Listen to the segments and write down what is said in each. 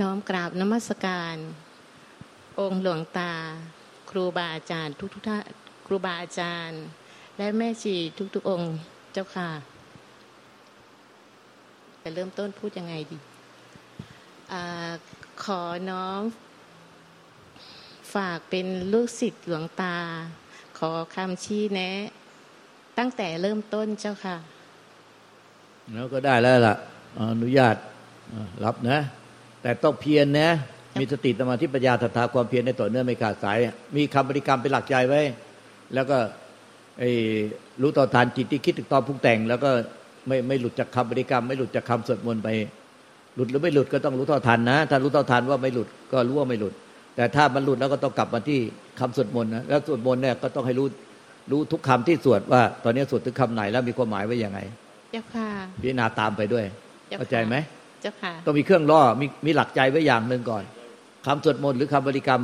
น้อมกราบนมัสการ องค์หลวงตา ครูบาอาจารย์ ทุกทุกท่านครูบาอาจารย์ และแม่ชีทุกๆองค์เจ้าค่ะจะเริ่มต้นพูดยังไงดีอขอน้อมฝากเป็นลูกศิษย์หลวงตา ขอคำชี้แนะ ตั้งแต่เริ่มต้นเจ้าค่ะ แล้วก็ได้แล้วล่ะ อนุญาตรับนะ แต่ต้องเพียรนะ มีสติสมาธิปัญญาศรัทธาความเพียรในต่อเนื่องไม่ขาดสาย มีคำบริกรรมเป็นหลักใจไว้ แล้วก็ไอ้รู้ต่อทานจิตที่คิดถึงตอนพุงแต่ง แล้วก็ไม่ไม่หลุดจากคำบริกรรม ไม่หลุดจากคำสวดมนต์ไป หลุดหรือไม่หลุดก็ต้องรู้ต่อทันนะ ถ้ารู้ต่อทันว่าไม่หลุดก็รู้ว่าไม่หลุด แต่ถ้ามันหลุดแล้วก็ต้องกลับมาที่คำสวดมนต์นะ แล้วสวดมนต์เนี่ยก็ต้องให้รู้รู้ทุกคำที่สวดว่า ตอนนี้สวดถึงคำไหนแล้วมีความหมายไว้ยังไง เจ้าค่ะ พิจารณาตามไปด้วย เข้าใจไหม เจ้าค่ะต้องมีเครื่องล่อมีมีหลักใจไว้อย่างหนึ่งก่อนคำสวดมนต์หรือคำบริกรรม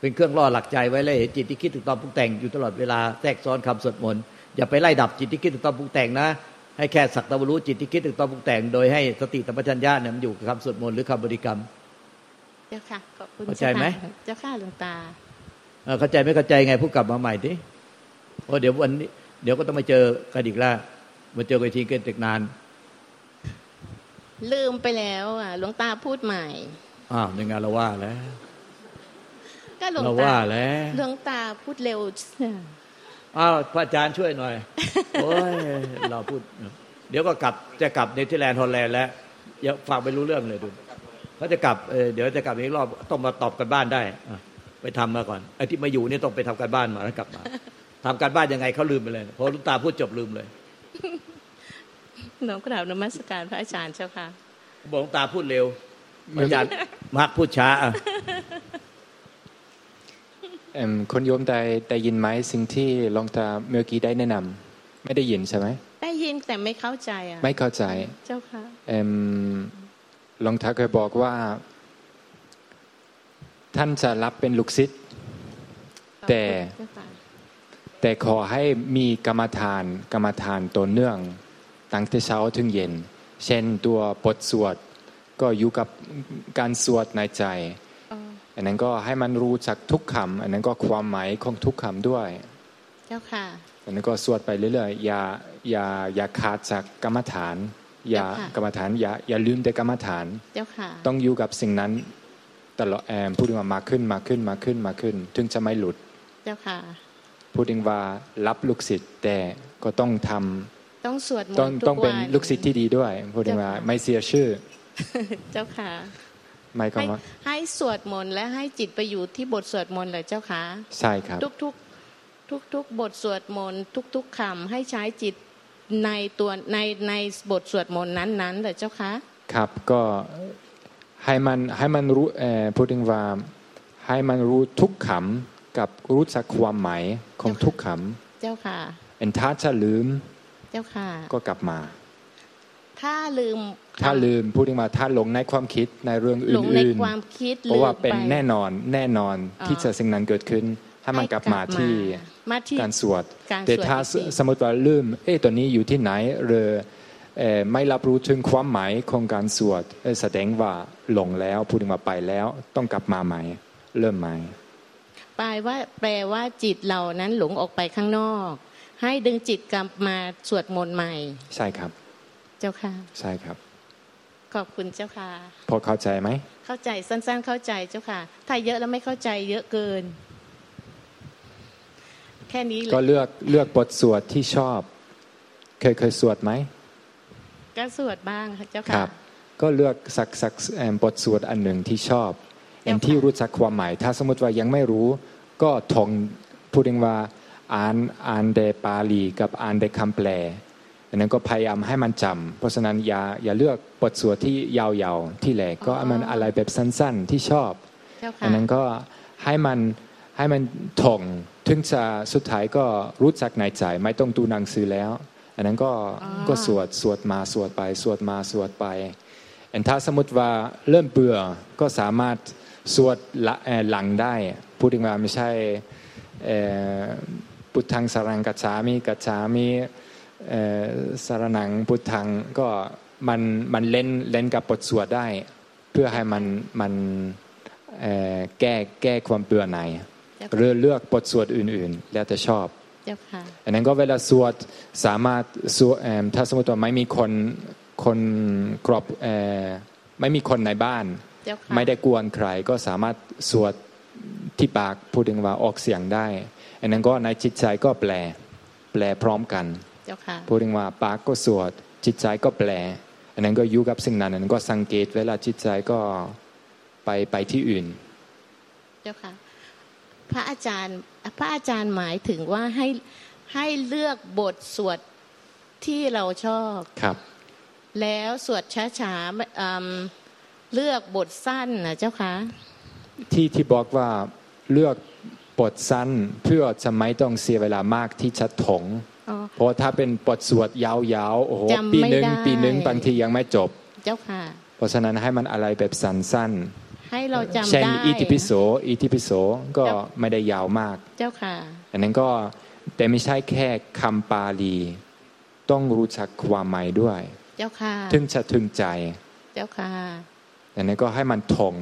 เป็นเครื่องล่อหลักใจไว้เลยจิตที่คิดถึงตอนปรุงแต่งอยู่ตลอดเวลาแทรกซ้อนคำสวดมนต์อย่าไปไล่ดับจิตที่คิดถึงตอนปรุงแต่งนะให้แค่สักตะวรู้จิตที่คิดถึงตอนปรุงแต่ง โดยให้สติสัมปชัญญะเนี่ยมันอยู่กับคำสวดมนต์หรือคำบริกรรม เจ้าค่ะขอบคุณเข้าใจไหมเจ้าค่ะหลวงตาเออเข้าใจไม่เข้าใจไงพูดกลับมาใหม่ดิเพราะเดี๋ยววันนี้เดี๋ยวก็ต้องมาเจอกันอีกแล้วมาเจอกันทีเกินตึกนาน ลืมไปแล้วอะหลวงตาพูดใหม่อ้าวในงานเราว่าแล้วก็หลวงเราตาว่าแล้วหลวงตาพูดเร็วอ้าวพระอาจารย์ช่วยหน่อยโอ้ยเราพูด เดี๋ยวก็กลับจะกลับเนเธอร์แลนด์ฮอลแลนด์แล้วอย่าฟังไปรู้เรื่องเลยดูเขาจะกลับเออเดี๋ยวจะกลับอีกรอบต้องมาตอบกันบ้านได้อะไปทำมาก่อนไอ้ที่มาอยู่นี่ต้องไปทำการบ้านมาแล้วกลับมาทำการบ้านยังไงเขาลืมไปเลยพอลุงตาพูดจบลืมเลย น้องกราบนมัสการพระอาจารย์เจ้าค่ะบอกลุงตาพูดเร็วอาจารย์มักพูดช้าอะเอิ่มคุณโยมได้ได้ยินไหมสิ่งที่หลวงตาเมื่อกี้ได้แนะนำไม่ได้ยินใช่ไหมได้ยินแต่ไม่เข้าใจอะไม่เข้าใจเจ้าค่ะเอิ่มหลวงตาเคยบอกว่า ท่านจะรับเป็นลูกศิษย์แต่เจ้าค่ะแต่ขอให้มีกรรมฐานกรรมฐานต่อเนื่อง ตั้งแต่เช้าถึงเย็น เช่นตัวบทสวดก็อยู่กับการสวดในใจอ๋ออันนั้นก็ให้มันรู้จักทุกคำอันนั้นก็ความหมายของทุกคำด้วย เจ้าค่ะ อันนั้นก็สวดไปเรื่อยๆ อย่าอย่าอย่าขาดจากกรรมฐาน อย่าเจ้าค่ะกรรมฐานอย่าอย่าลืมแต่กรรมฐาน เจ้าค่ะ ต้องอยู่กับสิ่งนั้นตลอดแอมพูดถึงว่ามาขึ้นมาขึ้นมาขึ้นมาขึ้น ถึงจะไม่หลุด เจ้าค่ะ พูดถึงว่ารับลูกศิษย์แต่ก็ต้องทำ ต้องสวดมนต้องต์ทุต้องกเป็วันนลูกศิษย์ที่ดีด้วยพูดถึงว่าเจ้าค่ะไม่เสียชื่อ เจ้าค่ะหมายความให้ว่าให้สวดมนต์และให้จิตไปอยู่ที่บทสวดมนต์เลยเจ้าค่ะใช่ครับ ทุกทุกทุกทุกๆบทสวดมนต์ทุก ๆคำให้ใช้จิตในตัวในในบทสวดมนต์นั้นๆเลยเจ้าค่ะครับก็ให้มันให้มันรู้เอ่อพูดถึงว่าให้มันรู้ทุกคำกับรู้จักความหมายของทุกคเจ้าค่ะำเป็นถ้าจะลืม เจ้าค่ะ ก็กลับมา ถ้าลืม ถ้าลืมพูดถึงว่าถ้าหลงในความคิดในเรื่องอหลงในื่นความคิดๆเพราะว่าเป็นลืมไแน่นอนแน่นอนอ๋อที่จะสิ่งนั้นเกิดขึ้นให้มันกลับมาที่มาที่การสวดการแต่สวดถ้าอีกทีสมมติว่าลืมเอ๊ะตัวนี้อยู่ที่ไหนหรือเอ่อไม่รับรู้ถึงความหมายของการสวดเอ่อแสดงว่าหลงแล้วพูดถึงว่าไปแล้ว ต้องกลับมาใหม่เริ่มใหม่แปลว่าแปลว่าจิตเรานั้นหลงออกไปข้างนอก ให้ดึงจิตกลับมาสวดมนต์ใหม่ ใช่ครับ เจ้าค่ะ ใช่ครับ ขอบคุณเจ้าค่ะ พอเข้าใจไหม เข้าใจสั้น ๆ เข้าใจเจ้าค่ะ ถ้าเยอะแล้วไม่เข้าใจเยอะเกิน แค่นี้เลก็ยเลือกเลือกบทสวดที่ชอบ เคยเคยสวดไหมก็สวดบ้างค่ะเจ้าครัค่ะบก็เลือกสักสักเอ่อบทสวดอันหนึ่งที่ชอบอันที่รู้จักความหมาย ถ้าสมมติว่ายังไม่รู้ ก็ท่องพูดถึงว่า อ่านอ่านเดปาลีกับอ่านเดคำแปลอันนั้นก็พยายามให้มันจำเพราะฉะนั้นอย่าอย่าเลือกบทสวดที่ยาวๆที่แหลกก็เอามันอะไรแบบสั้นๆที่ชอบเจ้าอัค่ะนนั้นก็ให้มันให้มันท่องถึงจะสุดท้ายก็รู้จักในใจไม่ต้องดูหนังสือแล้ว อันนั้นก็ก็สวดสวดมาสวดไป สวดมาสวดไปอันถ้าสมมติว่าเริ่มเบื่อก็สามารถสวดละเอ่อหลังได้ พูดถึงว่าไม่ใช่เอ่อ พุทธังสารังกัจฉามิกัจฉามิเอ่อสารนังพุทธังก็มันมันเล่นเล่นกับบทสวดได้ เพื่อให้มันมันเอ่อแก้แก้ความเบื่อหน่ายเจ้าหรืค่ะอเลือกบทสวดอื่น ๆ แล้วแต่ชอบเจ้าค่ะอันนั้นก็เวลาสวดสามารถสวดเอิ่มถ้าสมมติว่าไม่มีคนคนกรอบเอ่อไม่มีคนในบ้านเจ้าค่ะไม่ได้กวนใครก็สามารถสวดที่ปากพูดถึงว่าออกเสียงได้ อันนั้นก็ในจิตใจก็แปล แปลพร้อมกันเจ้าค่ะพูดถึงว่าปากก็สวด จิตใจก็แปล อันนั้นก็อยู่กับสิ่งนั้นอันนั้นก็สังเกตเวลาจิตใจก็ไปไปที่อื่น เจ้าค่ะ พระอาจารย์พระอาจารย์หมายถึงว่าให้ให้เลือกบทสวดที่เราชอบครับ แล้วสวดช้าๆไม่อืมเลือกบทสั้นนะเจ้าค่ะที่ที่บอกว่าเลือก บทสั้นเพื่อจะไม่ต้องเสียเวลามากที่จะถงอ๋อเพราะถ้าเป็นบทสวดยาวๆโอ้โหจำปีไม่หนึ่งได้ปีหนึ่งบางทียังไม่จบ เจ้าค่ะ เพราะฉะนั้นให้มันอะไรแบบสั้นให้เราๆจำเช่นได้อิติปิโสอิติปิโสก็ครับไม่ได้ยาวมาก เจ้าค่ะอันนั้นก็แต่ไม่ใช่แค่คำปาลี ต้องรู้จักความหมายด้วย เจ้าค่ะถึงจะถึงใจ เจ้าค่ะอันนั้นก็ให้มันทง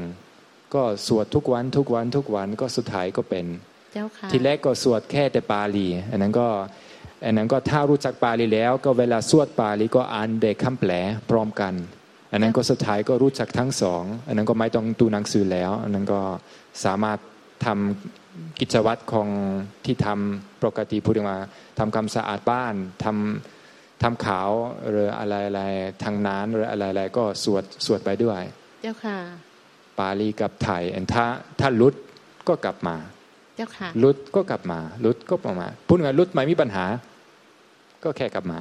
ก็สวดทุกวันทุกวันทุกวันก็สุดท้ายก็เป็นเจ้าค่ะทีแรกก็สวดแค่แต่ปาลีอันนั้นก็อันนั้นก็ถ้ารู้จักปาลีแล้ว ก็เวลาสวดปาลีก็อ่านเด็กคำแปลพร้อมกัน อันนั้นก็สุดท้ายก็รู้จักทั้งสอง อันนั้นก็ไม่ต้องดูหนังสือแล้ว อันนั้นก็สามารถทำกิจวัตรของที่ทำปกติพูดมาทำความสะอาดบ้านทำทำขาวหรืออะไรอะไรทางน้นหรืออะไรอะไรก็สวดสวดไปด้วย เจ้าค่ะ ปาลีกับไทยอันถ้าถ้าลุดก็กลับมาเจ้าค่ะลุดก็กลับมาลุดก็ประมาพูดง่ายๆลุดไม่มีปัญหา ก็แค่กลับมา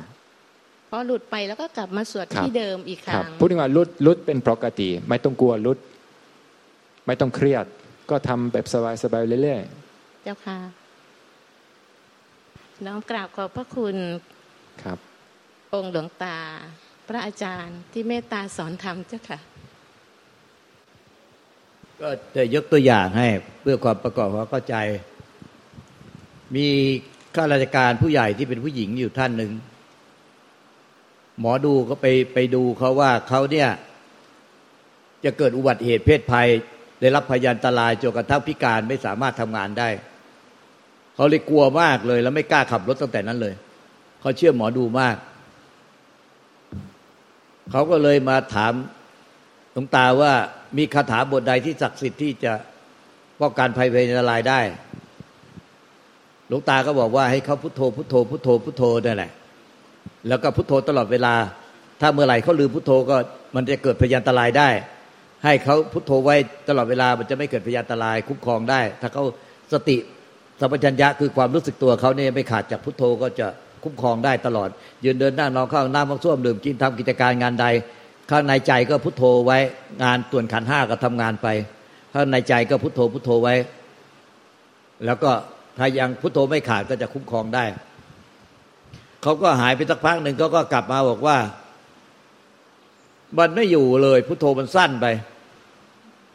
พอหลุดไปแล้วก็กลับมาสวดครับที่เดิมอีกคครัรั้บงพูดง่ายๆลุดลุดเป็นปกติ ไม่ต้องกลัวลุด ไม่ต้องเครียด ก็ทำแบบสบายๆเรื่อยเจ้าค่ะน้อมกราบขอบพระคุณๆครับ องค์หลวงตา พระอาจารย์ที่เมตตาสอนธรรมเจ้าค่ะ ก็จะยกตัวอย่างให้เพื่อความประกอบความเข้าใจ มีข้าราชการผู้ใหญ่ที่เป็นผู้หญิงอยู่ท่านหนึ่ง หมอดูก็ไปไปดูเขาว่าเขาเนี่ย จะเกิดอุบัติเหตุเพศภัย ได้รับพยันตรายจนกระทั่งพิการไม่สามารถทำงานได้ เขาเลยกลัวมากเลย แล้วไม่กล้าขับรถตั้งแต่นั้นเลย เขาเชื่อหมอดูมาก เขาก็เลยมาถาม หลวงตาว่ามีคาถาบทใดที่ศักดิ์สิทธิ์ที่จะป้องกันภัยเพยอันตรายได้ หลวงตาก็บอกว่าให้เขาพุทโธพุทโธพุทโธพุทโธนั่นแหละ แล้วก็พุทโธตลอดเวลา ถ้าเมื่อไหร่เขาลืมพุทโธก็มันจะเกิดพยันตรายได้ ให้เขาพุทโธไว้ตลอดเวลามันจะไม่เกิดพยันตรายคุ้มครองได้ ถ้าเขาสติสัมปชัญญะคือความรู้สึกตัวเขาเนี่ยไม่ขาดจากพุทโธก็จะคุ้มครองได้ตลอด ยืนเดินนั่งนอนเข้าหน้ำห้องส้วมดื่มกินทำกิจการงานใด ข้างในใจก็พุทโธไว้ งานต่วนขันห้าก็ทำงานไป ข้างในใจก็พุทโธพุทโธไว้ แล้วก็ถ้ายังพุทโธไม่ขาดก็จะคุ้มครองได้ เขาก็หายไปสักพักหนึ่งเขาก็กลับมาบอกว่า มันไม่อยู่เลย พุทโธมันสั้นไป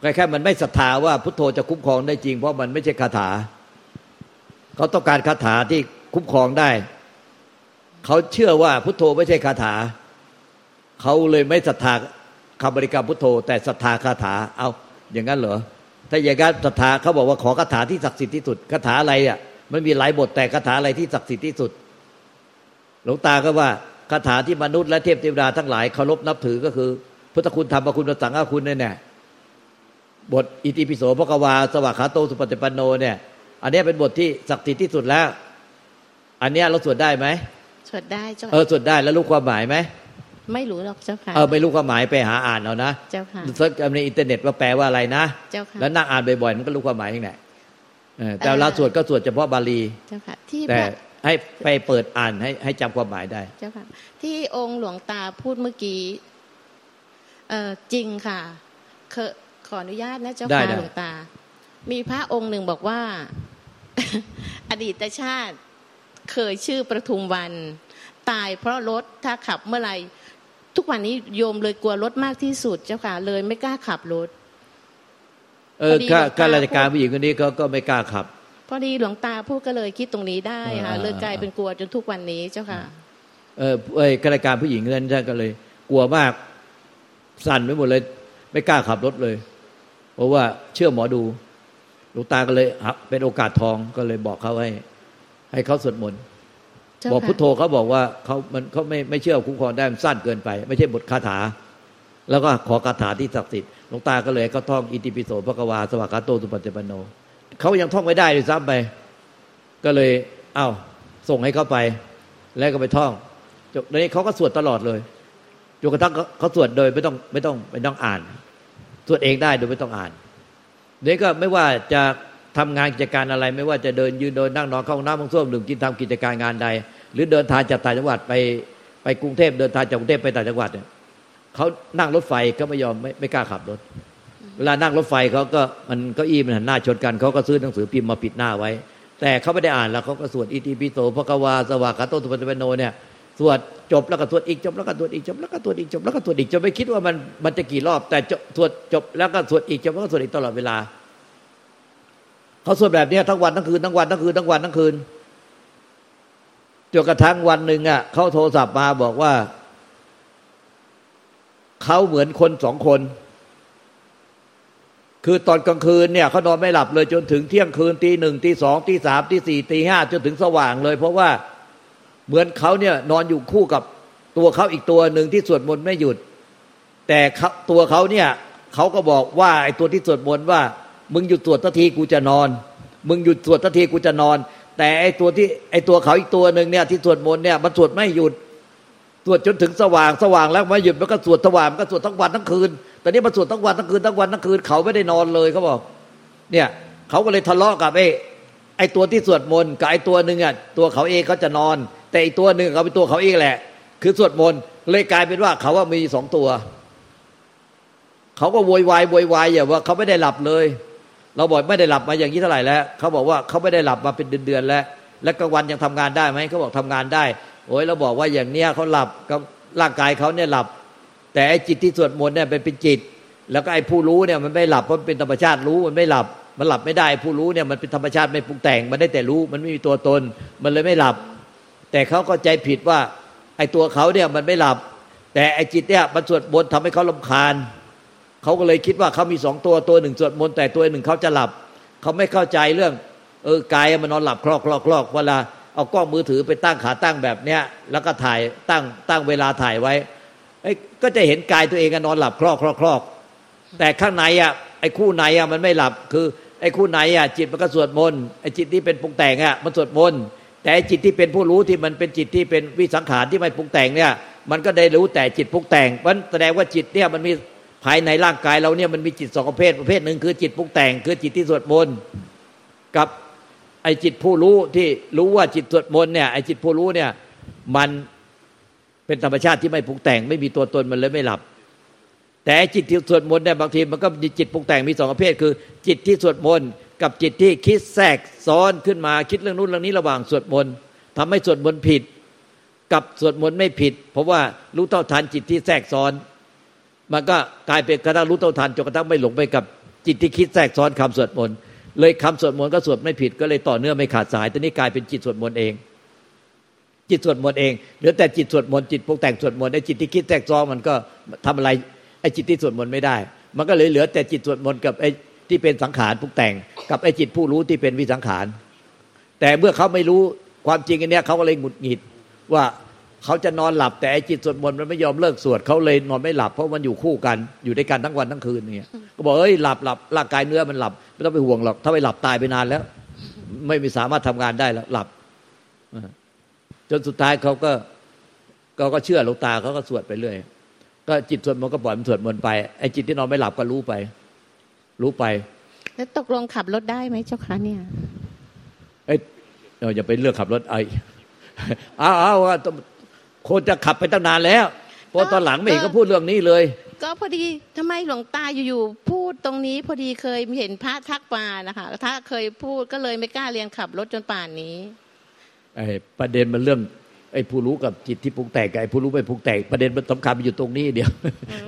แค่แค่มันไม่ศรัทธาว่าพุทโธจะคุ้มครองได้จริง เพราะมันไม่ใช่คาถา เขาต้องการคาถาที่คุ้มครองได้ เขาเชื่อว่าพุทโธไม่ใช่คาถา เขาเลยไม่ศรัทธาคำบริกรรมพุทโธ แต่ศรัทธาคาถา เอาอย่างนั้นเหรอถ้าอย่างนั้นศรัทธาเขาบอกว่าขอคาถาที่ศักดิ์สิทธิ์ที่สุดคาถาอะไรอะมันมีหลายบทแต่คาถาอะไรที่ศักดิ์สิทธิ์ที่สุด หลวงตาก็ว่าคาถาที่มนุษย์และเทพเทวดาทั้งหลายเคารพนับถือก็คือ พุทธคุณธรรมคุณพระสังฆคุณเนี่ยแน่บทอิติปิโสพระกวา สวากขาโตสุปฏิปันโนเนี่ย อันเนี้ยเป็นบทที่ศักดิ์สิทธิ์ที่สุดแล้ว อันเนี้ยเราสวดได้ไหมสวดได้เจ้าเออสวดได้แล้วรู้ความหมายไหม ไม่รู้หรอกเจ้าค่ะเออไม่รู้ความหมายไปหาอ่านเอานะเจ้าค่ะเซิร์ชในอินเทอร์เน็ตว่าแปลว่าอะไรนะเจ้าค่ะแล้วนั่งอ่านบ่อยๆมันก็รู้ความหมายที่ไหนเออแต่เอ่อเราสวดก็สวดเฉพาะบาลีเจ้าค่ะที่พแต่ระให้ไปเปิดอ่านให้ให้จำความหมายได้เจ้าค่ะที่องค์หลวงตาพูดเมื่อกี้เออจริงค่ะเคอขออนุญาตนะเจ้าได้ค่ะได้หลวงตา มีพระองค์หนึ่งบอกว่า อดีตชาติ เคยชื่อประทุมวัน ตายเพราะรถถ้าขับเมื่อไหร่ ทุกวันนี้โยมเลยกลัวรถมากที่สุดเจ้าค่ะ เลยไม่กล้าขับรถ เออพอดีข้าหลวงตาข้าราชการผู้หญิงคนนี้เขาก็ไม่กล้าขับ พอดีหลวงตาพูดก็เลยคิดตรงนี้ได้ค่ะอ่าเลยกลายเป็นกลัวจนทุกวันนี้เจ้าค่ะ เออเอ้ยข้าราชการผู้หญิงนั้นท่านก็เลย กลัวมากสั่นไปหมดเลย ไม่กล้าขับรถเลย เพราะว่าเชื่อหมอดูหลวงตาก็เลยเป็นโอกาสทองก็เลยบอกเขาให้ ให้เขาสวดมนต์ บอกพุทโธเขาบอกว่าเขามันเขาไม่ไม่เชื่อคุ้มครองได้มันสั้นเกินไป ไม่ใช่บทคาถา แล้วก็ขอคาถาที่ศักดิ์สิทธิ์หลวงตาก็เลยเขาท่องอิติปิโสพระกวาสวากาโตสุปฏิปันโนเขายังท่องไม่ได้เลยซ้ำไป ก็เลย เอา้าส่งให้เขาไป แล้วก็ไปท่องจบนี้เขาก็สวดตลอดเลยจนกระทั่งเขาสวดโดยไม่ต้องไม่ต้องไม่ต้องอ่าน สวดเองได้โดยไม่ต้องอ่านนี้ก็ไม่ว่าจะ ทำงานกิจการอะไร ไม่ว่าจะเดินยืนเดินนั่งนอนเข้าห้องน้ำห้องส้วมดื่มกินทำกิจการงานใด หรือเดินทางจากต่างจังหวัดไปไปกรุงเทพเดินทางจากกรุงเทพไปต่างจังหวัดเนี่ยเขานั่งรถไฟก็ไม่ยอมไม่ไม่กล้าขับรถ เวลานั่งรถไฟเขาก็มันก็อีมันหันหน้าชนกันเขาก็ซื้อหนังสือพิมพ์มาปิดหน้าไว้ แต่เขาไม่ได้อ่านแล้วเขาก็สวดอิติปิโสพระกวาสวากาโตสุปฏิปโนเนี่ยสวดจบแล้วก็สวดอีกจบแล้วก็สวดอีกจบแล้วก็สวดอีกจบแล้วก็สวดอีกจะไม่คิดว่ามันมันจะกี่รอบ แต่สวดจบแล้วก็สวดอีกจบแล้วก็สวดอีกตลอดเวลา เขาสวดแบบนี้ทั้งวันทั้งคืนทั้งวันทั้งคืนทั้งวันทั้งคืนจนกระทั่งวันหนึ่งอะเขาโทรศัพท์มาบอกว่าเขาเหมือนคนสองคน คือตอนกลางคืนเนี่ยเขานอนไม่หลับเลยจนถึงเที่ยงคืนตีหนึ่งตีสองตีสามตีสี่ตีห้าจนถึงสว่างเลย เพราะว่าเหมือนเขาเนี่ยนอนอยู่คู่กับตัวเขาอีกตัวหนึ่งที่สวดมนต์ไม่หยุด แต่ตัวเขาเนี่ยเขาก็บอกว่าไอ้ตัวที่สวดมนต์ว่า มึงหยุดสวดทัทีกูจะนอน มึงหยุดสวดทัทีกูจะนอน แต่ไอตัวที่ไอตัวเขาอีกตัวหนึ่งเนี่ยที่สวดมนต์เนี่ยมันสวดไม่หยุดสวดจนถึงสว่างสว่างแล้วไม่หยุดมันก็สวดสว่างมันก็สวดทั้งวันทั้งคืนตอนนี้มันสวดทั้งวันทั้งคืนทั้งวันทั้งคืนเขาไม่ได้นอนเลยเขาบอก เนี่ยเขาก็เลยทะเลาะกับไอ้ไอตัวที่สวดมนต์กับไอตัวหนึ่งอะตัวเขาเองเขาจะนอน แต่อีกตัวหนึ่งเขาเป็นตัวเขาเองแหละ คือสวดมนต์เลยกลายเป็นว่าเขาว่ามีสองตัว เขาก็โวยวายโวยวายอย่าว่าเขาไม่ได้หลับเลย เราบอกไม่ได้หลับมาอย่างนี้เท่าไหร่แล้วเขาบอกว่าเขาไม่ได้หลับมาเป็นเดือนๆแล้ว และกลางวันยังทำงานได้ไหมเขาบอกทำงานได้ โอ้ยเราบอกว่าอย่างเนี้ยเขาหลับกับร่างกายเขาเนี่ยหลับ แต่ไอ้จิตที่สวดมนต์เนี่ยเป็นเป็นจิต แล้วก็ไอ้ผู้รู้เนี่ยมันไม่หลับเพราะเป็นธรรมชาติรู้มันไม่หลับ มันหลับไม่ได้ผู้รู้เนี่ยมันเป็นธรรมชาติไม่ปรุงแต่ง มันได้แต่รู้มันไม่มีตัวตน มันเลยไม่หลับ แต่เขาก็ใจผิดว่าไอ้ตัวเขาเนี่ยมันไม่หลับ แต่ไอ้จิตเนี่ยมันสวดมนต์ทำให้เขาลำคาญ เขาก็เลยคิดว่าเขามีสองตัวตัวหนึ่งสวดมนต์แต่ตัวหนึ่งเขาจะหลับ เขาไม่เข้าใจเรื่อง เออกายมันนอนหลับคลอกคลอกคลอกเวลาเอากล้องมือถือไปตั้งขาตั้งแบบเนี้ย แล้วก็ถ่ายตั้งตั้งเวลาถ่ายไว้ไอ้ก็จะเห็นกายตัวเองนอนหลับคลอกคลอกคลอกแต่ข้างในอะไอ้คู่ในอะมันไม่หลับคือไอ้คู่ในอะจิตมันก็สวดมนต์ไอ้จิตที่เป็นปรุงแต่งอะมันสวดมนต์แต่จิตที่เป็นผู้รู้ที่มันเป็นจิตที่เป็นวิสังขารที่ไม่ปรุงแต่งเนี่ย มันก็ได้รู้แต่จิตปรุงแต่งมันแสดงว่าจิตเนี่ยมันมี ภายในร่างกายเราเนี่ยมันมีจิตสองประเภทประเภทหนึ่งคือจิตปรุงแต่ง คือจิตที่สวดมนต์กับไอจิตผู้รู้ที่รู้ว่าจิตสวดมนต์เนี่ยไอจิตผู้รู้เนี่ยมันเป็นธรรมชาติที่ไม่ปรุงแต่ง ไม่มีตัวตนมันเลยไม่หลับ แต่จิตที่สวดมนต์เนี่ยบางทีมันก็มีจิตปรุงแต่งมีสองประเภท คือ จิตที่สวดมนต์กับจิตที่คิดแทรกซ้อนขึ้นมาคิดเรื่องนู้นเรื่องนี้ระหว่างสวดมนต์ทำให้สวดมนต์ผิด กับสวดมนต์ไม่ผิด เพราะว่ารู้เท่าทันจิตที่แทรกซ้อน มันก็กลายเป็นกระทั่งรู้เท่าทันจนกระทั่งไม่หลงไปกับจิตที่คิดแทรกซ้อนคำสวดมนต์เลยคำสวดมนต์ก็สวดไม่ผิดก็เลยต่อเนื่องไม่ขาดสายตอนนี้กลายเป็นจิตสวดมนต์เอง จิตสวดมนต์เองเหลือแต่จิตสวดมนต์จิตปรุงแต่งสวดมนต์ไอ้จิตที่คิดแทรกซ้อนมันก็ทำอะไรไอ้จิตที่สวดมนต์ไม่ได้ มันก็เลยเหลือแต่จิตสวดมนต์กับไอ้ที่เป็นสังขารปรุงแต่ง กับไอ้จิตผู้รู้ที่เป็นวิสังขาร แต่เมื่อเขาไม่รู้ความจริงอันนี้เขาก็เลยหงุดหงิดว่า เขาจะนอนหลับแต่ไอ้จิตสวดมนต์มันไม่ยอมเลิกสวดเขาเลยนอนไม่หลับเพราะมันอยู่คู่กันอยู่ด้วยกันทั้งวันทั้งคืนเนี่ยก็บอกเอ้ยหลับหลับร่างกายเนื้อมันหลับ ไม่ต้องไปห่วงหรอกถ้าไปหลับตายไปนานแล้ว ไม่มีสามารถทำงานได้แล้วหลับจนสุดท้ายเขาก็เขาก็เชื่อหลวงตาเขาก็สวดไปเรื่อยก็จิตสวดมนต์ก็ปล่อยมันสวดมนต์ไปไอ้จิตที่นอนไม่หลับก็รู้ไป รู้ไป แล้วตกลงขับรถได้ไหมเจ้าคะเนี่ยเอ้ยเราอย่าไปเลือกขับรถไอ้เอาเอาว่า คนจะขับไปตั้งนานแล้วพอตอนหลังไม่เห็นก็พูดเรื่องนี้เลย ก็พอดีทำไมหลวงตาอยู่ๆพูดตรงนี้พอดีเคยเห็นพระทักมานะคะถ้าเคยพูดก็เลยไม่กล้าเรียนขับรถจนป่านนี้ไอ้ประเด็นมันเรื่องไอ้ผู้รู้กับจิตที่ปรุงแต่งกับไอ้ผู้รู้ไม่ปรุงแต่งประเด็นมันสำคัญมันอยู่ตรงนี้เดียว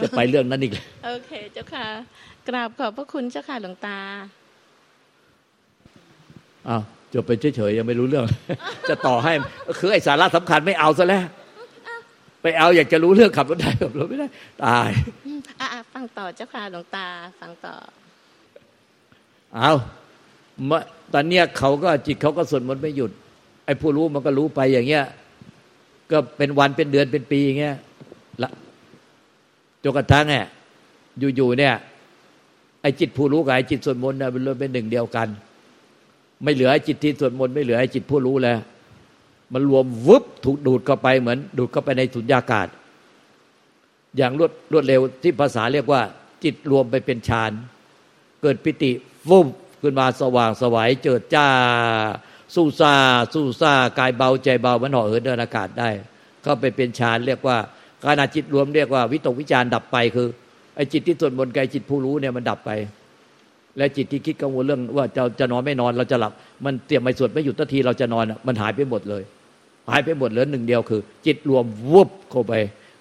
จะไปเรื่องนั้นอีกโอเคเจ้าค่ะ กราบขอบพระคุณเจ้าค่ะหลวงตาอ้าวจบไปเฉยๆยังไม่รู้เรื่อง จะต่อให้ คือไอ้สาระสำคัญไม่เอาซะแล้ว ไปเอาอยากจะรู้เรื่องขับรถได้ขับรถไม่ได้ ตายอ่าฟังฟังต่อเจ้าค่ะหลวงตาฟังต่อ เอามาตอนเนี้ยเขาก็จิตเขาก็สวดมนต์ไม่หยุด ไอ้ผู้รู้มันก็รู้ไปอย่างเงี้ย ก็เป็นวันเป็นเดือนเป็นปีอย่างเงี้ยละจนกระทั่งเนี่ยอยู่ๆเนี่ย ไอ้จิตผู้รู้กับไอ้จิตสวดมนต์เนี่ยมันรวมเป็นหนึ่งเดียวกัน ไม่เหลือไอ้จิตที่สวดมนต์ไม่เหลือไอ้จิตผู้รู้แล้ว มันรวมวึบถูกดูดเข้าไปเหมือน ดูดเข้าไปในสุญญากาศ อย่างรวดรวดเร็วที่ภาษาเรียกว่า จิตรวมไปเป็นฌานเกิดปิติฟุ่มขึ้นมาสว่างสวัยเจิดจ้า สู้ซาสู้ซากายเบาใจเบามันห่อเหินเดินอากาศได้ เข้าไปเป็นฌานเรียกว่าขณะจิตรวมเรียกว่า วิตกวิจารดับไปคือไอ้จิตที่ส่วนบนกายจิตผู้รู้เนี่ยมันดับไป และจิตที่คิดกังวลเรื่องว่าจะจะนอนไม่นอนเราจะหลับ มันเตรียมไม่สวดไม่หยุดทันทีเราจะนอนมันหายไปหมดเลย หายไปหมดเหลือหนึ่งเดียวคือ จิตรวมวุบเข้าไป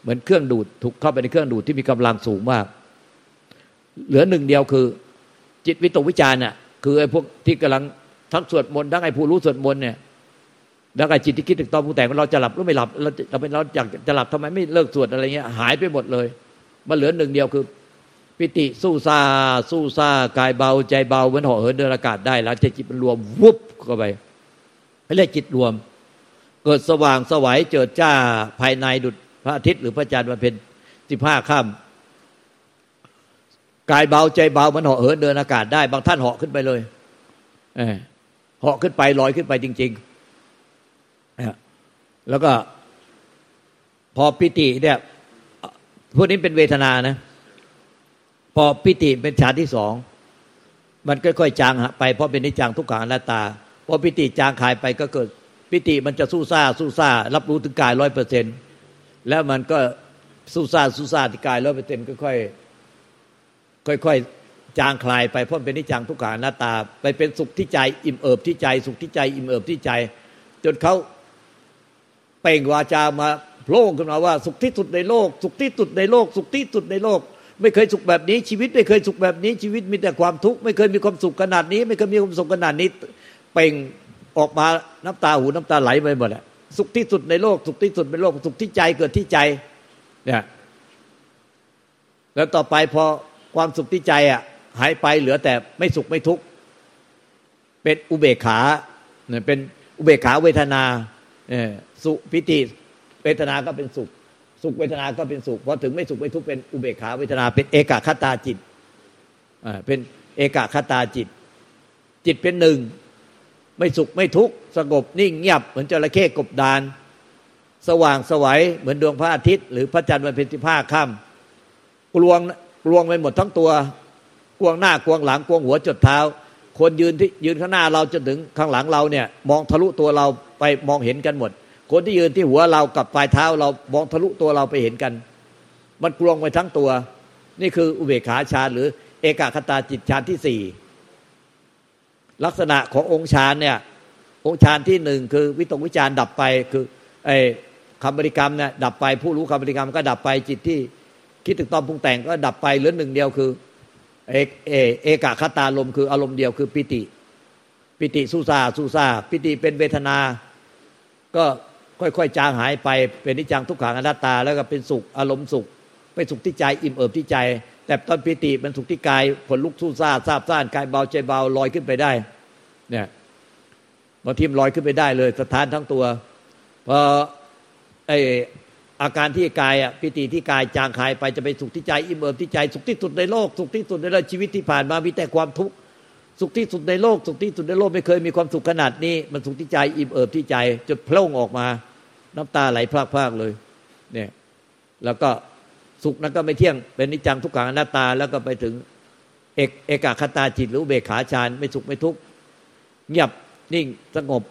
เหมือนเครื่องดูดถูกเข้าไปในเครื่องดูดที่มีกำลังสูงมาก เหลือหนึ่งเดียวคือ จิตวิตกวิจารน่ะคือไอ้พวกที่กำลังทั้งสวดมนต์ทั้งไอ้ผู้รู้สวดมนต์เนี่ยแล้วไอ้จิตที่คิดถึงตอนผู้แต่งเราจะหลับหรือไม่หลับเราเราเป็นเราอยากจะหลับทำไมไม่เลิกสวดอะไรเงี้ยหายไปหมดเลยมันเหลือหนึ่งเดียวคือ ปิติสู้ซาสู้ซากายเบาใจเบาเหมือนห่อเหินเดินอากาศได้ แล้วจิตมันรวมวุบเข้าไปเรียกจิตรวม เกิดสว่างสวัยเจิดจ้าภายในดุจพระอาทิตย์หรือพระจันทร์วันเพ็ญสิบห้าค่ำกายเบาใจเบามันเหาะเหินเดินอากาศได้บางท่านเหาะขึ้นไปเลยเหาะขึ้นไปลอยขึ้นไปจริงๆแล้วก็พอปิติเนี่ยพวกนี้เป็นเวทนานะ พอปิติเป็นฌานที่สอง มันค่อยๆจางไปเพราะเป็นนิจังทุกขังอนัตตาพอปิติจางคายไปก็เกิด ปิติมันจะสู้ซ่าสู้ซ่ารับรู้ถึงกายร้อยเปอร์เซ็นแล้วมันก็สู้ซ่าสู้ซ่าที่กายร้อยเปอร์เซ็นค่อยๆค่อยๆจางคลายไปเพราะเป็นนิจังทุกขังอนัตตา ไปเป็นสุขที่ใจอิ่มเอิบที่ใจ สุขที่ใจอิ่มเอิบที่ใจ จนเขาเป่งวาจามาโผล่ขึ้นมาว่า สุขที่สุดในโลก สุขที่สุดในโลก สุขที่สุดในโลก ไม่เคยสุขแบบนี้ ชีวิตไม่เคยสุขแบบนี้ชีวิตมีแต่ความทุกข์ไม่เคยมีความสุขขนาดนี้ ไม่เคยมีความสุขขนาดนี้ เป่ง ออกมาน้ำตาหูน้ำตาไหลไปหมดอะสุขที่สุดในโลก สุขที่สุดในโลก สุขที่ใจเกิดที่ใจ เนี่ยแล้วต่อไปพอความสุขที่ใจอะ หายไปเหลือแต่ไม่สุขไม่ทุกข์เป็นอุเบกขาเนี่ยเป็นอุเบกขาเวทนาเนี่ยสุพิติเวทนาก็เป็นสุข สุขเวทนาก็เป็นสุขพอถึงไม่สุขไม่ทุกข์เป็นอุเบกขาเวทนา เป็นเอกคตาจิตอ่าเป็นเอกคตาจิต จิตเป็นหนึ่ง ไม่สุขไม่ทุกข์สงบนิ่งเงียบเหมือนจระเข้กบดาน สว่างสวัยเหมือนดวงพระอาทิตย์ หรือพระจันทร์วันเพ็ญที่ผ้าค่ำกลวงกลวงไปหมดทั้งตัวกวงหน้ากวงหลังกวงหัวจดเท้า คนยืนที่ยืนข้างหน้าเราจนถึงข้างหลังเราเนี่ย มองทะลุตัวเราไปมองเห็นกันหมด คนที่ยืนที่หัวเรากับปลายเท้าเรามองทะลุตัวเราไปเห็นกัน มันกลวงไปทั้งตัว นี่คืออุเบกขาฌานหรือเอกคตาจิตฌานที่สี่ ลักษณะขององค์ฌานเนี่ย องค์ฌานที่หนึ่งคือวิตกวิจารดับไปคือไอ้คำบริกรรมเนี่ยดับไปผู้รู้คำบริกรรมก็ดับไปจิตที่คิดถึงตอนปรุงแต่งก็ดับไปเหลือหนึ่งเดียวคือเอกเอเอกคตาลมคืออารมณ์เดียวคือปิติ ปิติสุซาสุซาปิติเป็นเวทนา ก็ค่อยๆจางหายไปเป็นนิจังทุกขังอนัตตา แล้วก็เป็นสุขอารมณ์สุขไปสุขที่ใจอิ่มเอิบที่ใจ แต่ตอนปิติเป็นสุขที่กายผลลุกสู้ซาซาบซ่านกายเบาใจเบาลอยขึ้นไปได้ เนี่ยบางทีมลอยขึ้นไปได้เลย สถานทั้งตัวพอไออาการที่กายอะปิติที่กายจางคายไปจะไปสุขที่ใจอิ่มเอิบที่ใจ สุขที่สุดในโลก สุขที่สุดในโลกชีวิตที่ผ่านมามีแต่ความทุกข์สุขที่สุดในโลก สุขที่สุดในโลกไม่เคยมีความสุขขนาดนี้ มันสุขที่ใจอิ่มเอิบที่ใจจนพล่งออกมา น้ำตาไหลพรากๆเลย เนี่ย แล้วก็ สุขนั้นก็ไม่เที่ยง เป็นนิจังทุกขังอนัตตา แล้วก็ไปถึง เอกเอกคตาจิตหรือเบขาฌานไม่สุขไม่ทุกข์เงียบนิ่งสงบ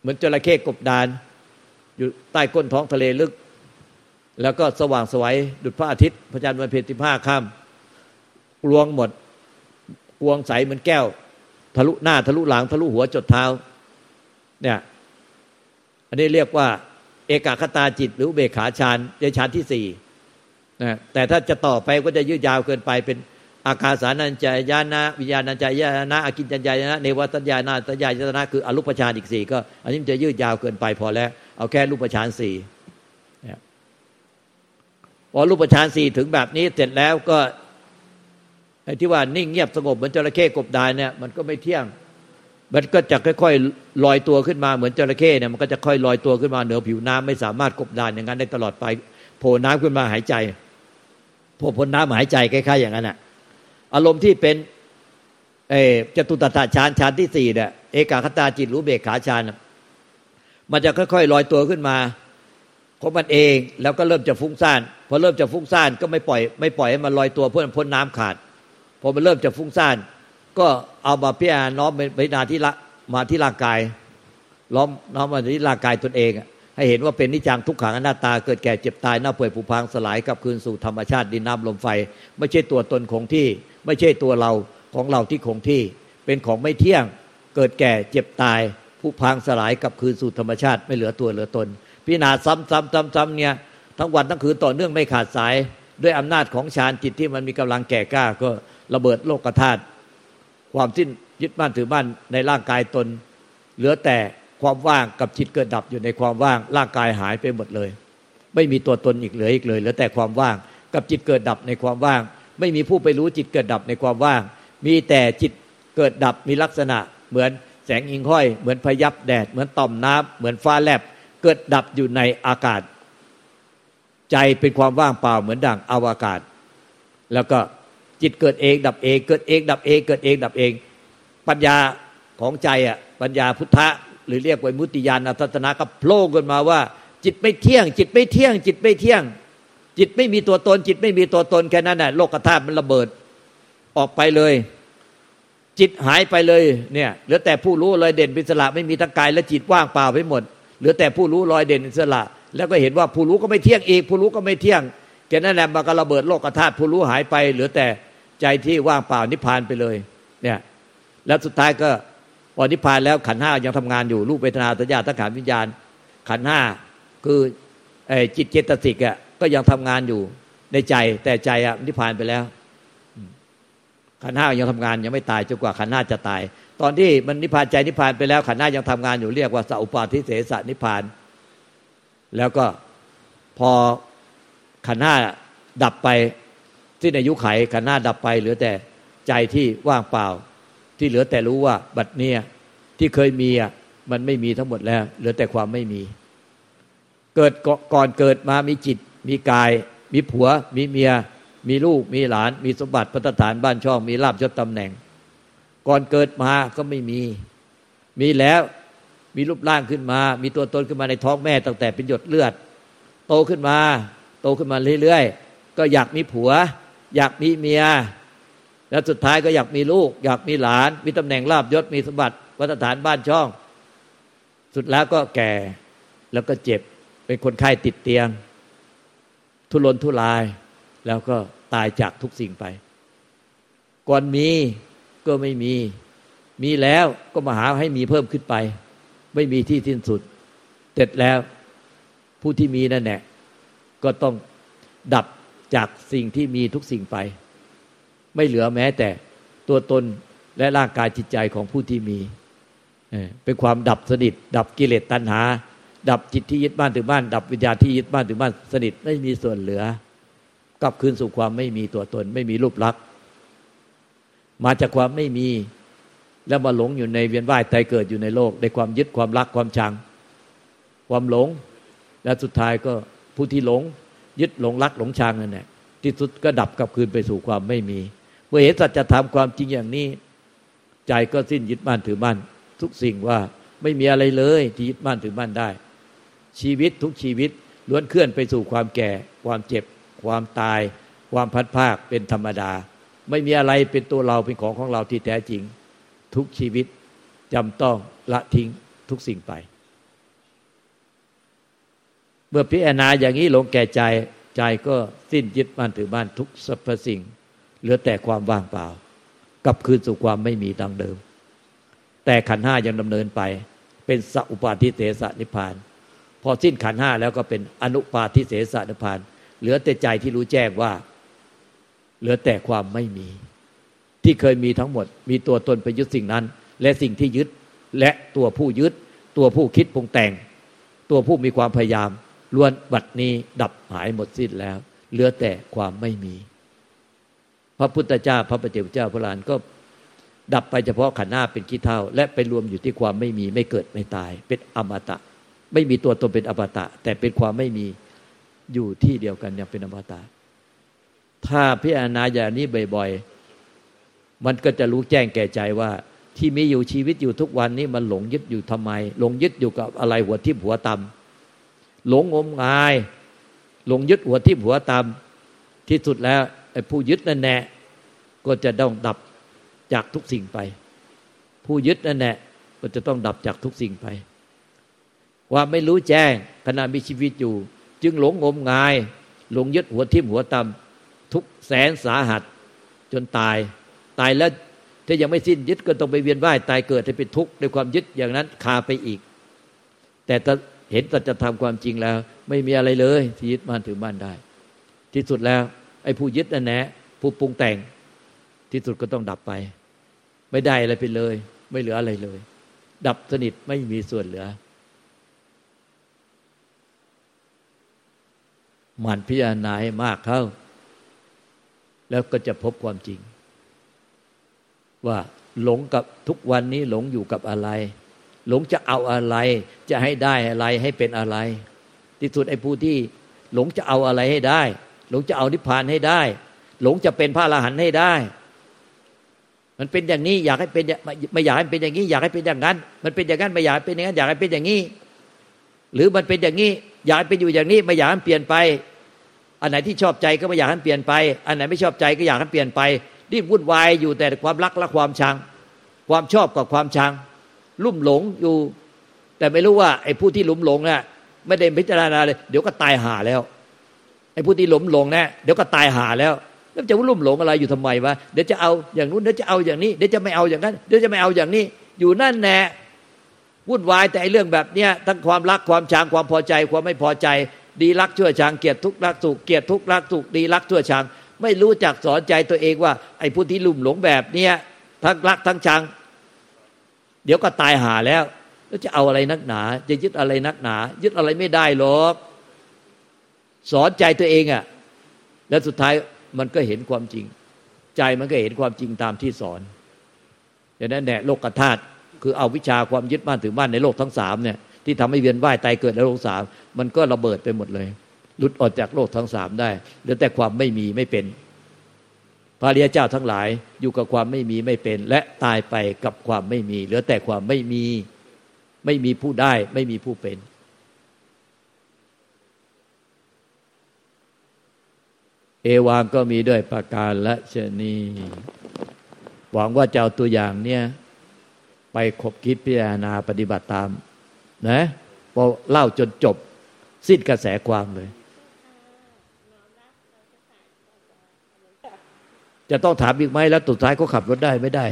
เหมือนจระเข้กบดาน อยู่ใต้ก้นท้องทะเลลึก แล้วก็สว่างสวยดุจพระอาทิตย์พระจันทร์วันเพ็ญที่ผ้าข้ามกลวงหมดกวงใสเหมือนแก้ว ทะลุหน้าทะลุหลัง ทะลุหัวจดเท้า เนี่ย อันนี้เรียกว่า เอกคตาจิต หรือเบขาฌานในฌานที่สี่ นะแต่ถ้าจะต่อไปก็จะยืดยาวเกินไปเป็นอาคาสานัญจายานะวิญญาณัญจายานะอากินจัญญายนะเนวตัญญานาตัญญายนะคืออรูปฌานอีกสี่ก็ อันนี้มันจะยืดยาวเกินไปพอแล้ว เอาแค่รูปฌานสี่พอรูปฌานสี่ถึงแบบนี้เสร็จแล้วก็ไอ้ที่ว่านิ่งเงียบสงบเหมือนจระเข้กบดานเนี่ยมันก็ไม่เที่ยง มันก็จะค่อยๆลอยตัวขึ้นมาเหมือนจระเข้เนี่ยมันก็จะค่อยลอยตัวขึ้นมาเหนือผิวน้ำไม่สามารถกบดานอย่างนั้นได้ตลอดไปโผล่น้ำขึ้นมาหายใจ โผล่พ้นน้ำหายใจคล้ายๆอย่างนั้นอะอารมณ์ที่เป็นเอจตุตตาฌานฌานที่สี่เนี่ยเอกาคตาจิตรู้เบกขาฌานมันจะค่อยๆลอยตัวขึ้นมาของมันเองแล้วก็เริ่มจะฟุ้งซ่านพอเริ่มจะฟุ้งซ่านก็ไม่ปล่อยไม่ปล่อยให้มันลอยตัวเพื่อพ้นน้ำขาดพอมันเริ่มจะฟุ้งซ่านก็เอามาพิจารณาน้อมไปนาที่ละมาที่ร่างกายล้อมน้อมมาที่ร่างกายตนเอง ให้เห็นว่าเป็นนิจังทุกขังอนัตตาเกิดแก่เจ็บตายหน้าเปื่อยผุพังสลายกับคืนสู่ธรรมชาติดินน้ำลมไฟ ไม่ใช่ตัวตนคงที่ ไม่ใช่ตัวเราของเราที่คงที่ เป็นของไม่เที่ยงเกิดแก่เจ็บตายผุพังสลายกับคืนสู่ธรรมชาติไม่เหลือตัวเหลือตน พิจารณาซ้ำๆซ้ำๆเนี่ยทั้งวันทั้งคืนต่อเนื่องไม่ขาดสาย ด้วยอำนาจของฌานจิตที่มันมีกำลังแก่กล้าก็ระเบิดโลกธาตุความสิ้นยึดมั่นถือมั่นในร่างกายตน เหลือแต่ ความว่างกับจิตเกิดดับอยู่ในความว่าง ร่างกายหายไปหมดเลย ไม่มีตัวตนอีกเหลืออีกเลยเหลือแต่ความว่างกับจิตเกิดดับในความว่าง ไม่มีผู้ไปรู้จิตเกิดดับในความว่าง มีแต่จิตเกิดดับมีลักษณะ เหมือนแสงอิงห้อย เหมือนพยับแดด เหมือนต่อมน้ำเหมือนฟ้าแลบ เกิดดับอยู่ในอากาศ ใจเป็นความว่างเปล่าเหมือนดั่งอวกาศ แล้วก็จิตเกิดเองดับเอง เกิดเองดับเอง เกิดเองดับเอง ปัญญาของใจอะปัญญาพุทธะ หรือเรียกว่ามุติยานทัศนะก็โผล่ขึ้นมาว่า จิตไม่เที่ยง จิตไม่เที่ยง จิตไม่เที่ยง จิตไม่มีตัวตน จิตไม่มีตัวตนแค่นั้นแหละโลกธาตุมันระเบิดออกไปเลย จิตหายไปเลยเนี่ยเหลือแต่ผู้รู้ลอยเด่นเป็นสละไม่มีทั้งกายและจิตว่างเปล่าไปหมดเหลือแต่ผู้รู้ลอยเด่นอิสระ แล้วก็เห็นว่าผู้รู้ก็ไม่เที่ยงอีก ผู้รู้ก็ไม่เที่ยงแค่นั้นแหละมันก็ระเบิดโลกธาตุผู้รู้หายไป เหลือแต่ใจที่ว่างเปล่านิพพานไปเลยเนี่ยแล้วสุดท้ายก็ พอนิพพานแล้วขันห้ายังทำงานอยู่รูปเวทนาสัญญาตั้งขันวิญญาณ ขันห้าคือจิตเจตสิกอะก็ยังทำงานอยู่ในใจ แต่ใจอะนิพพานไปแล้วขันห้ายังทำงานยังไม่ตายจนกว่าขันห้าจะตาย ตอนที่มันนิพพานใจนิพพานไปแล้วขันห้ายังทำงานอยู่เรียกว่าสัพปาทิเสสนิพพาน แล้วก็พอขันหน้าดับไปที่ในยุคไขขันหน้าดับไปเหลือแต่ใจที่ว่างเปล่า ที่เหลือแต่รู้ว่าบัดเนี้ยที่เคยมีอะมันไม่มีทั้งหมดแล้ว เหลือแต่ความไม่มี เกิดก่อนเกิดมามีจิต มีกาย มีผัว มีเมีย มีลูก มีหลาน มีสมบัติพัฒฐานบ้านช่อง มีลาบยศตำแหน่ง ก่อนเกิดมาก็ไม่มี มีแล้วมีรูปร่างขึ้นมา มีตัวตนขึ้นมาในท้องแม่ตั้งแต่เป็นหยดเลือด โตขึ้นมา โตขึ้นมาเรื่อยๆ ก็อยากมีผัว อยากมีเมีย แล้วสุดท้ายก็อยากมีลูก อยากมีหลาน มีตำแหน่งลาบยศมีสมบัติวัฒฐานบ้านช่อง สุดแล้วก็แก่แล้วก็เจ็บ เป็นคนไข้ติดเตียง ทุรนทุราย แล้วก็ตายจากทุกสิ่งไป ก่อนมีก็ไม่มี มีแล้วก็มาหาให้มีเพิ่มขึ้นไป ไม่มีที่สิ้นสุด เสร็จแล้วผู้ที่มีนั่นแหละก็ต้องดับจากสิ่งที่มีทุกสิ่งไป ไม่เหลือแม้แต่ตัวตนและร่างกายจิตใจของผู้ที่มี เป็นความดับสนิท ดับกิเลสตัณหา ดับจิตที่ยึดบ้านถึงบ้าน ดับวิญญาณที่ยึดบ้านถึงบ้านสนิทไม่มีส่วนเหลือกลับคืนสู่ความไม่มีตัวตน ไม่มีรูปลักษณ์มาจากความไม่มีแล้วมาหลงอยู่ในเวียนว่ายตายเกิดอยู่ในโลกในความยึดความรักความชัง ความหลง และสุดท้ายก็ผู้ที่หลง ยึดหลงรักหลงชังนั่นแหละที่สุดก็ดับกลับคืนไปสู่ความไม่มี เมื่อเห็นสัจธรรมความจริงอย่างนี้ ใจก็สิ้นยึดมั่นถือมั่นทุกสิ่งว่าไม่มีอะไรเลยที่ยึดมั่นถือมั่นได้ ชีวิตทุกชีวิตล้วนเคลื่อนไปสู่ความแก่ ความเจ็บ ความตาย ความพัดภาคเป็นธรรมดา ไม่มีอะไรเป็นตัวเราเป็นของของเราที่แท้จริง ทุกชีวิตจำต้องละทิ้งทุกสิ่งไป เมื่อพิจารณาอย่างนี้หลงแก่ใจใจก็สิ้นยึดมั่นถือมั่นทุกสรรพสิ่ง เหลือแต่ความว่างเปล่า กลับคืนสู่ความไม่มีดังเดิม แต่ขันห้ายังดำเนินไป เป็นสัพปาทิเสสนิพาน พอสิ้นขันห้าแล้วก็เป็นอนุปาทิเสสนิพาน เหลือแต่ใจที่รู้แจ้งว่า เหลือแต่ความไม่มี ที่เคยมีทั้งหมด มีตัวตนไปยึดสิ่งนั้น และสิ่งที่ยึดและตัวผู้ยึด ตัวผู้คิดปรุงแต่ง ตัวผู้มีความพยายามล้วนบัดนี้ดับหายหมดสิ้นแล้ว เหลือแต่ความไม่มี พระพุทธเจ้า พระปฏิเจ้าพระลานก็ดับไปเฉพาะขันธ์หน้าเป็นขี้เท่า และไปรวมอยู่ที่ความไม่มีไม่เกิดไม่ตาย เป็นอมตะ ไม่มีตัวตนเป็นอมตะ แต่เป็นความไม่มีอยู่ที่เดียวกันอย่างเป็นอมตะ ถ้าพิจารณาอย่างนี้บ่อยๆ มันก็จะรู้แจ้งแก่ใจว่า ที่มีอยู่ชีวิตอยู่ทุกวันนี้มันหลงยึดอยู่ทำไม หลงยึดอยู่กับอะไรหัวทิ่หัวตำหลงงมงาย หลงยึดหัวทิ่หัวตำที่สุดแล้ว ไอ้ผู้ยึดนั่นแน่ก็จะต้องดับจากทุกสิ่งไป ผู้ยึดนั่นแหละก็จะต้องดับจากทุกสิ่งไป ว่าไม่รู้แจ้งขณะมีชีวิตอยู่ จึงหลงงมงาย หลงยึดหัวทิ่มหัวตำทุกแสนสาหัส จนตาย ตายแล้วถ้ายังไม่สิ้นยึดก็ต้องไปเวียนว่ายตายเกิดให้เป็นทุกข์ด้วยความยึดอย่างนั้นคาไปอีก แต่ถ้าเห็นตัจธรรมความจริงแล้ว ไม่มีอะไรเลยที่ยึดมั่นถือมั่นได้ ที่สุดแล้ว ไอ้ผู้ยึดนั่นแหละผู้ปรุงแต่งที่สุดก็ต้องดับไป ไม่ได้อะไรไปเลย ไม่เหลืออะไรเลย ดับสนิทไม่มีส่วนเหลือ มันพิจารณาให้มากเข้า แล้วก็จะพบความจริง ว่าหลงกับทุกวันนี้หลงอยู่กับอะไร หลงจะเอาอะไร จะให้ได้อะไรให้เป็นอะไร ที่สุดไอ้ผู้ที่หลงจะเอาอะไรให้ได้ หลงจะเอานิพพานให้ได้ หลงจะเป็นพระอรหันต์ให้ได้ มันเป็นอย่างนี้อยากให้เป็นไม่อยากให้เป็นอย่างนี้ อยากให้เป็นอย่างนั้น มันเป็นอย่างนั้นไม่อยากเป็นอย่างนั้นอยากให้เป็นอย่างนี้ หรือมันเป็นอย่างนี้ อยากให้เป็นอยู่อย่างนี้ไม่อยากให้เปลี่ยนไป อันไหนที่ชอบใจก็ไม่อยากให้เปลี่ยนไป อันไหนไม่ชอบใจก็อยากให้เปลี่ยนไปนี่วุ่นวายอยู่แต่ความรักและความชัง ความชอบกับความชัง ลุ่มหลงอยู่ แต่ไม่รู้ว่าไอ้ผู้ที่ลุ่มหลงน่ะไม่ได้พิจารณาเลย เดี๋ยวก็ตายหาแล้ว อ้ผู้ที่หลงหลงน่ะเดี๋ยวก็ตายหาแล้วแล้วจะรุ่มหลงอะไรอยู่ทำไมวะเดี๋ยวจะเอาอย่างนู้นเดี๋ยวจะเอาอย่างนี้เดี๋ยวจะไม่เอาอย่างนั้นเดี๋ยวจะไม่เอาอย่างนี้ อยู่นั่นแน่วุ่นวายแต่ไอ้เรื่องแบบเนี้ยทั้งความรักความชังความพอใจความไม่พอใจ ดีรักชั่วชังเกลียดทุกรักสุขเกลียดทุกรักสุขดีรักชั่วชังไม่รู้จักสอนใจตัวเองว่า ไอ้ผู้ที่ลุ่มหลงแบบเนี้ยทั้งรักทั้งชัง เดี๋ยวก็ตายหาแล้ว แล้วจะเอาอะไรนักหนา จะยึดอะไรนักหนา ยึดอะไรไม่ได้หรอก สอนใจตัวเองอะ่ะแล้วสุดท้ายมันก็เห็นความจริง ใจมันก็เห็นความจริงตามที่สอนอย่างนั้นแหละโลกธาตุคือเอาวิชาความยึดมั่นถือมั่นในโลกทั้งสามเนี่ยที่ทำให้เวียนว่ายตายเกิดในโลกสามมันก็ระเบิดไปหมดเลยหลุดออกจากโลกทั้งสามได้เหลือแต่ความไม่มีไม่เป็น พระเรียเจ้าทั้งหลายอยู่กับความไม่มีไม่เป็น และตายไปกับความไม่มี เหลือแต่ความไม่มีไม่มีผู้ได้ไม่มีผู้เป็น เอวางก็มีด้วยประการละชนีหวังว่าจะเอาตัวอย่างเนี่ยไปคบคิดพิจารณาปฏิบัติตามนะพอเล่าจนจบ สิ้นกระแสความเลย จะต้องถามอีกไหมแล้วตุดท้ายก็ขับรถได้ไม่ได้